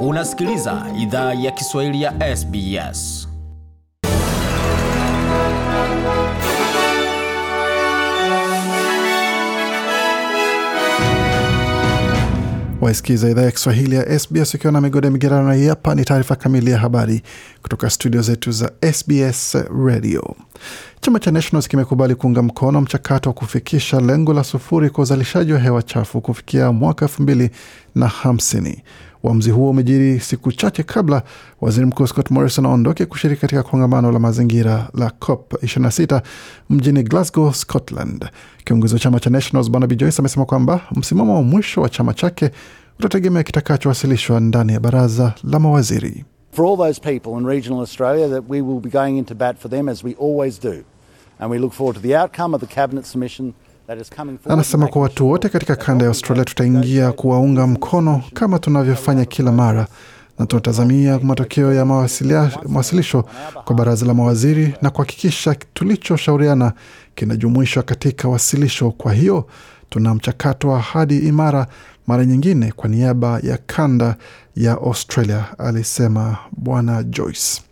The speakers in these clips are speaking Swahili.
Unasikiliza idhaa ya Kiswahili ya SBS. Waisikiza idhaa ya Kiswahili ya SBS ukiwa na migode migerano. Hii hapa ni taarifa kamili ya habari kutoka studio zetu za SBS Radio. Chama cha Nationals kimekubali kuunga mkono mchakato wa kufikisha lengo la sufuri kwa uzalishaji wa hewa chafu kufikia mwaka elfu mbili na hamsini. Uamuzi huo umejiri siku chache kabla waziri mkuu Scott Morrison aondoke kushiriki katika kongamano la mazingira la COP 26 mjini Glasgow, Scotland. Kiongozi wa chama cha Nationals Barnaby Joyce amesema kwamba msimamo wa mwisho wa chama chake utategemea kitakachowasilishwa ndani ya baraza la mawaziri. For all those people in regional Australia that we will be going into bat for them as we always do. And we look forward to the outcome of the cabinet submission Anasema kwa watu wote katika kanda ya Australia tutaingia kuwaunga mkono kama tunavyofanya kila mara, na tunatazamia matokeo ya mawasilisho kwa baraza la mawaziri na kuhakikisha tulichoshauriana kinajumuishwa katika wasilisho. Kwa hiyo tuna mchakato wa ahadi imara mara nyingine kwa niaba ya kanda ya Australia, alisema Bwana Joyce.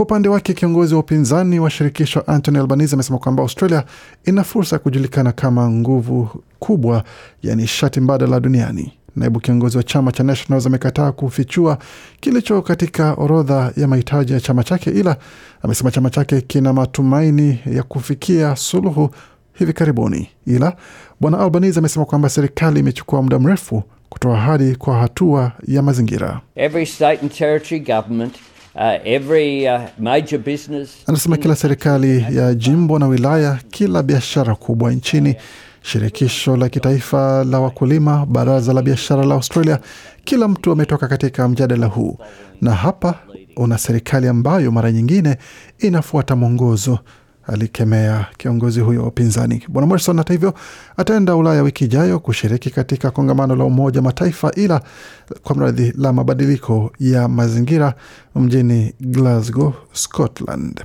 Kwa upande wake kiongozi wa upinzani wa shirikisho Anthony Albanese amesema kwamba Australia ina fursa ya kujulikana kama nguvu kubwa ya nishati mbadala duniani. Naibu kiongozi wa chama cha Nationals amekataa kufichua kilicho katika orodha ya mahitaji ya chama chake, ila amesema chama chake kina matumaini ya kufikia suluhu hivi karibuni. Ila bwana Albanese amesema kwamba serikali imechukua muda mrefu kutoa ahadi kwa hatua ya mazingira. Every state and territory government, uh, every uh, major business. Anasema kila serikali ya jimbo na wilaya, kila biashara kubwa nchini, shirikisho la kitaifa la wakulima, baraza la biashara la Australia, kila mtu ametoka katika mjadala huu, na hapa una serikali ambayo mara nyingine inafuata mwongozo, alikemea kiongozi huyo wa upinzani. Bwana Morrison hata hivyo ataenda Ulaya wiki ijayo kushiriki katika kongamano la Umoja Mataifa, ila kwa mradhi la mabadiliko ya mazingira mjini Glasgow, Scotland.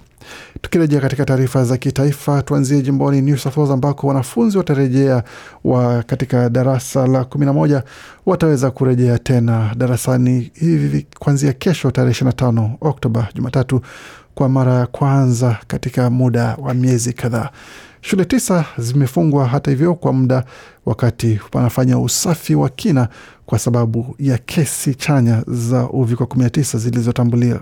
Tukirejea katika taarifa za kitaifa, tuanzie jimboni New South Wales ambako wanafunzi watarejea wa katika darasa la 11 wataweza kurejea tena darasani hivi kuanzia kesho tarehe 25 Oktoba, Jumatatu, kwa mara ya kwanza katika muda wa miezi kadhaa. Shule tisa zimefungwa hata hivyo kwa muda, wakati wanafanya usafi wa kina kwa sababu ya kesi chanya za uviko 19 zilizotambuliwa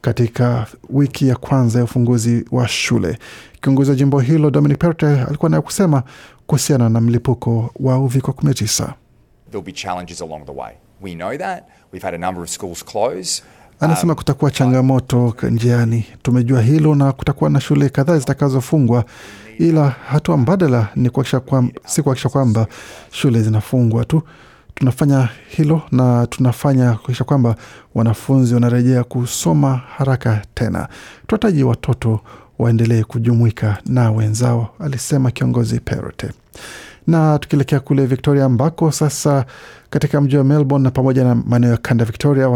katika wiki ya kwanza ya ufunguzi wa shule. Kiongozi wa jimbo hilo Dominic Perrottet alikuwa nayo kusema kuhusiana na mlipuko wa uviko 19. Anasema kutakuwa changamoto njiani, tumejua hilo, na kutakuwa na shule kadhaa zitakazofungwa, ila hatua mbadala ni kuhakikisha kwamba, si kuhakikisha kwamba shule zinafungwa tu. Tunafanya hilo na tunafanya kuhakikisha kwamba wanafunzi wanarejea kusoma haraka tena. Tunahitaji watoto waendelee kujumuika na wenzao, alisema kiongozi Perote. Na tukielekea kule Victoria ambako sasa katika mji wa Melbourne na pamoja na maeneo ya kanda Victoria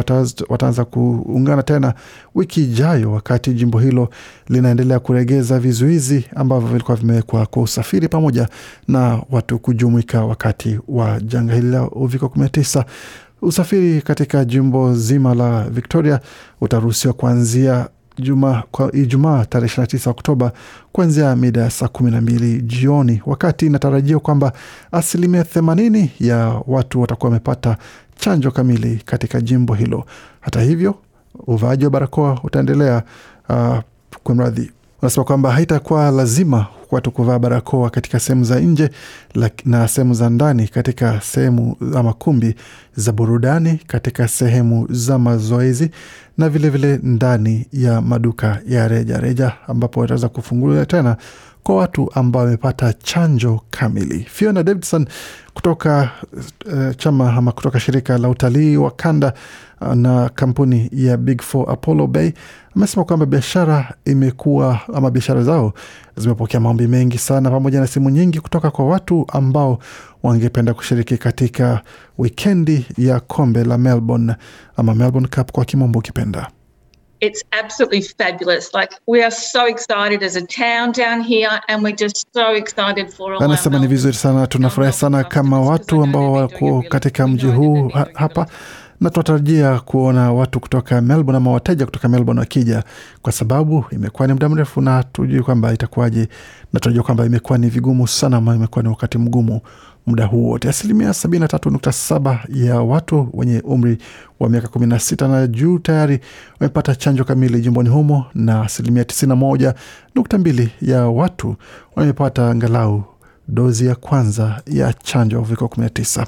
wataanza kuungana tena wiki ijayo, wakati jimbo hilo linaendelea kuregeza vizuizi ambavyo vilikuwa vimewekwa kwa usafiri pamoja na watu kujumuika wakati wa janga hili la uviko 19. Usafiri katika jimbo zima la Victoria utaruhusiwa kuanzia Juma, kwa Ijumaa tarehe 29 Oktoba kuanzia mida ya saa 12 jioni, wakati inatarajiwa kwamba asilimia 80 ya watu watakuwa wamepata chanjo kamili katika jimbo hilo. Hata hivyo, uvaaji wa barakoa utaendelea. Uh, kwa mradhi unasema kwamba haitakuwa lazima watu kuvaa barakoa katika sehemu za nje na sehemu za ndani, katika sehemu ama kumbi za burudani, katika sehemu za mazoezi na vilevile vile ndani ya maduka ya rejareja reja, ambapo wataweza kufunguliwa tena kwa watu ambao wamepata chanjo kamili. Fiona Davidson kutoka uh, chama ama kutoka shirika la utalii wa kanda na kampuni ya Big Four Apollo Bay amesema kwamba biashara imekuwa ama biashara zao zimepokea maombi mengi sana, pamoja na simu nyingi kutoka kwa watu ambao wangependa kushiriki katika wikendi ya kombe la Melbourne ama Melbourne Cup kwa kimombo ukipenda. it's absolutely fabulous. Like we are so excited as a town down here, and we're just so excited for all. Anasema ni vizuri sana, tunafurahi sana kama watu ambao wako katika mji huu hapa na tunatarajia kuona watu kutoka Melbourne ama wateja kutoka Melbourne wakija, kwa sababu imekuwa ni muda mrefu na tujui kwamba itakuwaje, na tunajua kwamba imekuwa ni vigumu sana, ama imekuwa ni wakati mgumu muda huu wote. Asilimia 73.7 ya watu wenye umri wa miaka 16 na juu tayari wamepata chanjo kamili jimboni humo, na asilimia 91.2 ya watu wamepata angalau dozi ya kwanza ya chanjo ya uviko 19.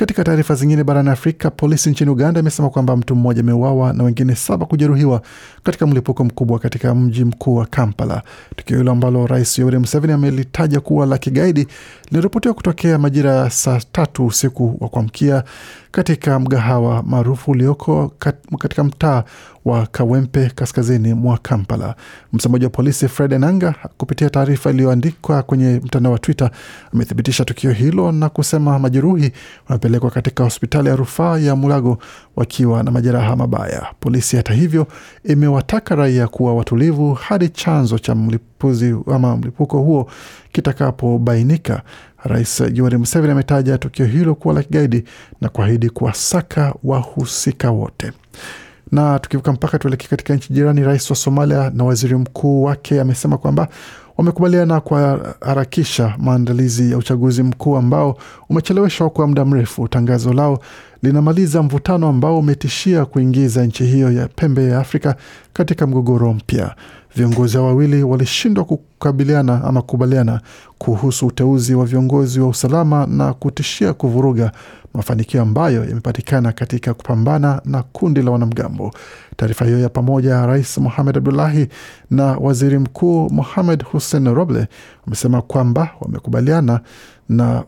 Katika taarifa zingine barani Afrika, polisi nchini Uganda imesema kwamba mtu mmoja ameuawa na wengine saba kujeruhiwa katika mlipuko mkubwa katika mji mkuu wa Kampala. Tukio hilo ambalo Rais Yoweri Museveni amelitaja kuwa la kigaidi linaripotiwa kutokea majira ya saa tatu usiku wa kuamkia katika mgahawa maarufu ulioko katika mtaa wa Kawempe kaskazini mwa Kampala. Msemaji wa polisi Fred Enanga kupitia taarifa iliyoandikwa kwenye mtandao wa Twitter amethibitisha tukio hilo na kusema majeruhi wamepelekwa katika hospitali ya rufaa ya Mulago wakiwa na majeraha mabaya. Polisi hata hivyo imewataka raia kuwa watulivu hadi chanzo cha mlipuzi ama mlipuko huo kitakapobainika. Rais Yoweri Museveni ametaja tukio hilo kuwa la kigaidi na kuahidi kuwasaka wahusika wote. Na tukivuka mpaka tuelekee katika nchi jirani, rais wa Somalia na waziri mkuu wake amesema kwamba wamekubaliana kuharakisha maandalizi ya uchaguzi mkuu ambao umecheleweshwa kwa muda mrefu. Tangazo lao linamaliza mvutano ambao umetishia kuingiza nchi hiyo ya pembe ya Afrika katika mgogoro mpya. Viongozi hao wawili walishindwa kukabiliana ama kukubaliana kuhusu uteuzi wa viongozi wa usalama na kutishia kuvuruga mafanikio ambayo yamepatikana katika kupambana na kundi la wanamgambo. Taarifa hiyo ya pamoja Rais Mohamed Abdullahi na Waziri Mkuu Mohamed Hussein Roble wamesema kwamba wamekubaliana na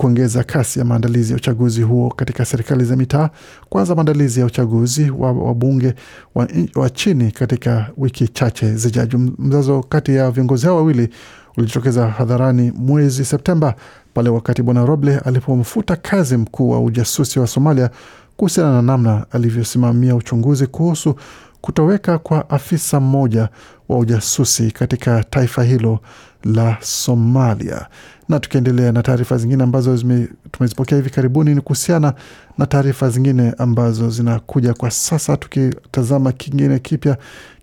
kuongeza kasi ya maandalizi ya uchaguzi huo katika serikali za mitaa, kwanza maandalizi ya uchaguzi wa wabunge wa, wa chini katika wiki chache zijazo. Mzozo kati ya viongozi hao wawili ulijitokeza hadharani mwezi Septemba pale wakati Bwana Roble alipomfuta kazi mkuu wa ujasusi wa Somalia kuhusiana na namna alivyosimamia uchunguzi kuhusu kutoweka kwa afisa mmoja wa ujasusi katika taifa hilo la Somalia. Na tukiendelea na taarifa zingine ambazo tumezipokea hivi karibuni, ni kuhusiana na taarifa zingine ambazo zinakuja kwa sasa, tukitazama kingine kipya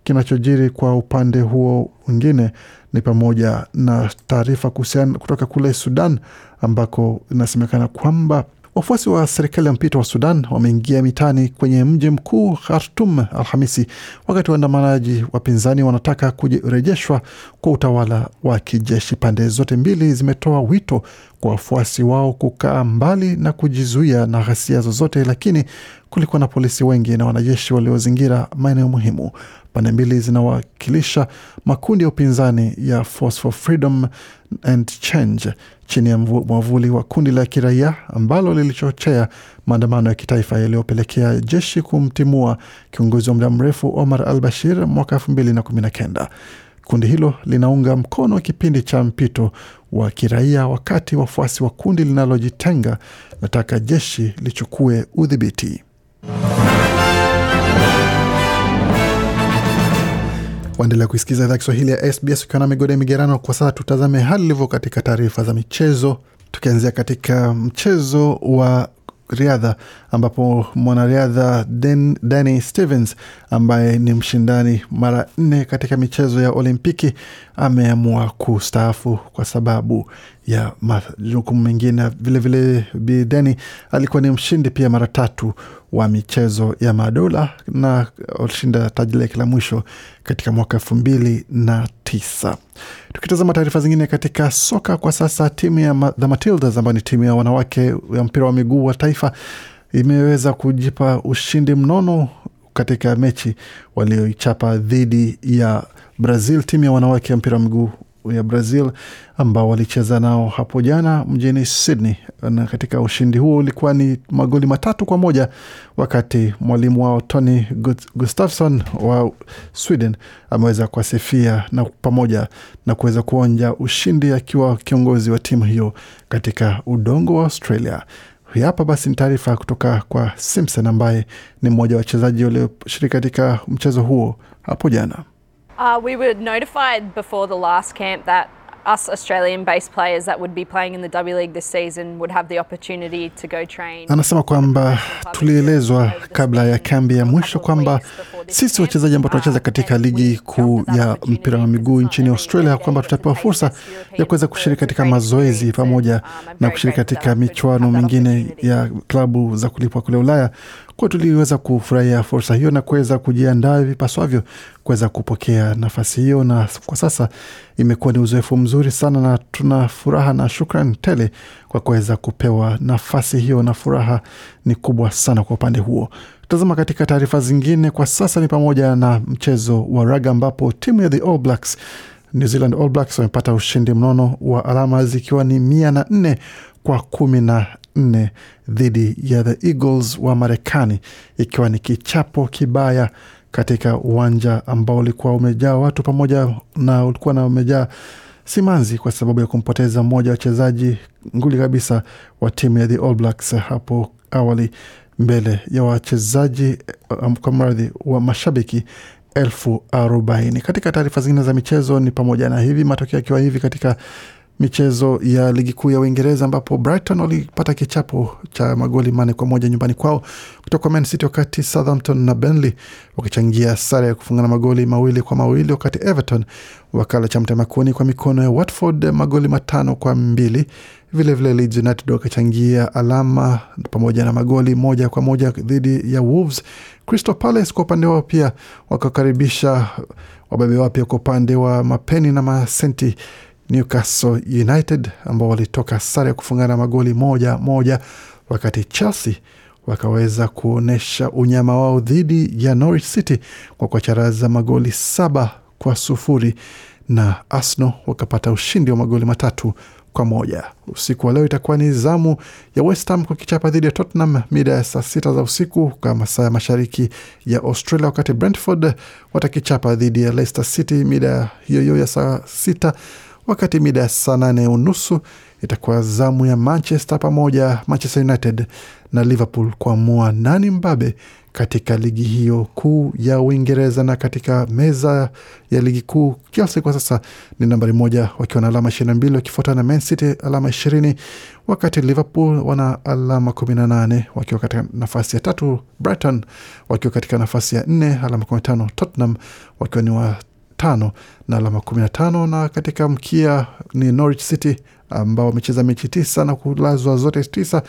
kinachojiri kwa upande huo mwingine ni pamoja na taarifa kuhusiana kutoka kule Sudan ambako inasemekana kwamba wafuasi wa serikali ya mpito wa Sudan wameingia mitani kwenye mji mkuu Khartum Alhamisi, wakati waandamanaji wapinzani wanataka kurejeshwa kwa utawala wa kijeshi. Pande zote mbili zimetoa wito kwa wafuasi wao kukaa mbali na kujizuia na ghasia zozote, lakini kulikuwa na polisi wengi na wanajeshi waliozingira maeneo muhimu. Pande mbili zinawakilisha makundi ya upinzani ya Force for Freedom and Change chini ya mwavuli wa kundi la kiraia ambalo lilichochea maandamano ya kitaifa yaliyopelekea jeshi kumtimua kiongozi wa muda mrefu Omar al Bashir mwaka elfu mbili na kumi na kenda. Kundi hilo linaunga mkono kipindi cha mpito wa kiraia, wakati wafuasi wa kundi linalojitenga nataka jeshi lichukue udhibiti. Waendelea kuisikiza idhaa Kiswahili ya SBS ukiwa na migode migerano. Kwa sasa tutazame hali ilivyo katika taarifa za michezo, tukianzia katika mchezo wa riadha ambapo mwanariadha Danny Stevens ambaye ni mshindani mara nne katika michezo ya Olimpiki ameamua kustaafu kwa sababu ya majukumu mengine. Vilevile Bi Danny alikuwa ni mshindi pia mara tatu wa michezo ya madola na alishinda taji lake la mwisho katika mwaka elfu mbili na tisa. Tukitazama taarifa zingine katika soka kwa sasa, timu ya The Matildas ambayo ni timu ya wanawake ya mpira wa miguu wa taifa imeweza kujipa ushindi mnono katika mechi walioichapa dhidi ya Brazil, timu ya wanawake ya mpira wa miguu ya Brazil ambao walicheza nao hapo jana mjini Sydney, na katika ushindi huo ulikuwa ni magoli matatu kwa moja wakati mwalimu wao Tony Gustafsson wa Sweden ameweza kuwasifia na pamoja na kuweza kuonja ushindi akiwa kiongozi wa timu hiyo katika udongo wa Australia. Hapa basi ni taarifa kutoka kwa Simpson ambaye ni mmoja wa wachezaji walioshiriki katika mchezo huo hapo jana. Uh, we were notified before the last camp that us Australian based players that would be playing in the W League this season would have the opportunity to go train. Anasema kwamba tulielezwa kabla ya kambi ya mwisho kwamba sisi wachezaji ambao tunacheza katika ligi kuu ya mpira wa miguu nchini Australia kwamba tutapewa fursa ya kuweza kushiriki katika mazoezi pamoja na kushiriki katika michuano mingine ya klabu za kulipwa kule Ulaya. Kwa tuliweza kufurahia fursa hiyo na kuweza kujiandaa vipaswavyo kuweza kupokea nafasi hiyo, na kwa sasa imekuwa ni uzoefu mzuri sana, na tuna furaha na shukran tele kwa kuweza kupewa nafasi hiyo, na furaha ni kubwa sana kwa upande huo. Tazama katika taarifa zingine kwa sasa ni pamoja na mchezo wa raga ambapo timu ya the All Blacks New Zealand All Blacks wamepata ushindi mnono wa alama zikiwa ni mia na nne kwa kumi na nne dhidi ya the Eagles wa Marekani, ikiwa ni kichapo kibaya katika uwanja ambao ulikuwa umejaa watu pamoja na ulikuwa na umejaa simanzi kwa sababu ya kumpoteza mmoja wachezaji nguli kabisa wa timu ya the All Blacks hapo awali mbele ya wachezaji um, kwa mradhi wa mashabiki elfu arobaini. Katika taarifa zingine za michezo ni pamoja na hivi matokeo yakiwa hivi katika michezo ya ligi kuu ya Uingereza ambapo Brighton walipata kichapo cha magoli manne kwa moja nyumbani kwao kutoka Man City, wakati Southampton na Burnley wakichangia sare ya kufungana magoli mawili kwa mawili, wakati Everton wakala cha mtemakuni kwa mikono ya Watford magoli matano kwa mbili. Vilevile Leeds United wakachangia alama pamoja na magoli moja kwa moja dhidi ya Wolves. Crystal Palace kwa upande wao pia wakakaribisha wababe wapya kwa upande wa mapeni na masenti Newcastle United ambao walitoka sare ya kufungana magoli moja moja, wakati Chelsea wakaweza kuonyesha unyama wao dhidi ya Norwich City kwa kuwacharaza magoli saba kwa sufuri na Arsenal wakapata ushindi wa magoli matatu kwa moja. Usiku wa leo itakuwa ni zamu ya West Ham kukichapa dhidi ya Tottenham mida ya saa sita za usiku kwa masaa ya mashariki ya Australia, wakati Brentford watakichapa dhidi ya Leicester City mida hiyo hiyo ya saa sita wakati mida ya saa nane unusu itakuwa zamu ya Manchester pamoja Manchester United na Liverpool kuamua nani mbabe katika ligi hiyo kuu ya Uingereza. Na katika meza ya ligi kuu, Chelsea kwa sasa ni nambari moja wakiwa na alama ishirini na mbili wakifuatana na Man City alama ishirini wakati Liverpool wana alama kumi na nane wakiwa katika nafasi ya tatu, Brighton wakiwa katika nafasi ya nne alama kumi na tano Tottenham wakiwa ni wa tano na alama kumi na tano na katika mkia ni Norwich City ambao wamecheza mechi tisa na kulazwa zote tisa,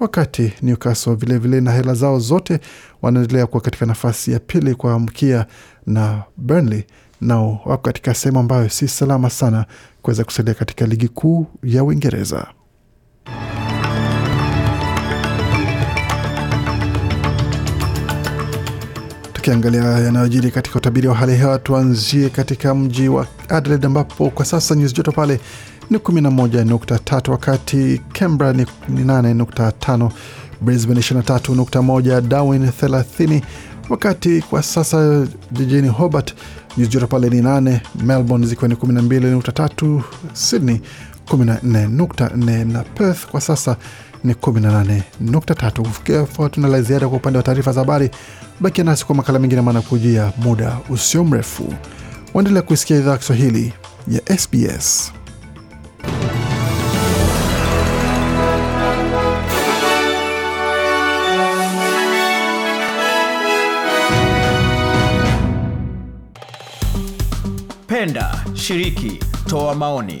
wakati Newcastle vilevile na hela zao zote wanaendelea kuwa katika nafasi ya pili kwa mkia, na Burnley nao wako katika sehemu ambayo si salama sana kuweza kusalia katika ligi kuu ya Uingereza. Tukiangalia yanayojiri katika utabiri wa hali ya hewa, tuanzie katika mji wa Adelaide ambapo kwa sasa nyuzi joto pale ni 11.3, wakati Canberra ni 8.5, Brisbane 23.1, Darwin 30, wakati kwa sasa jijini Hobart nyuzi joto pale ni 8, Melbourne zikiwa ni 12.3, Sydney 14.4 na Perth kwa sasa ni 18.3. Kufikia tuna la ziada kwa upande wa taarifa za habari. Bakia nasi kwa makala mengine maana kujia muda usio mrefu. Waendelea kuisikia idhaa ya Kiswahili ya SBS. Penda, shiriki, toa maoni.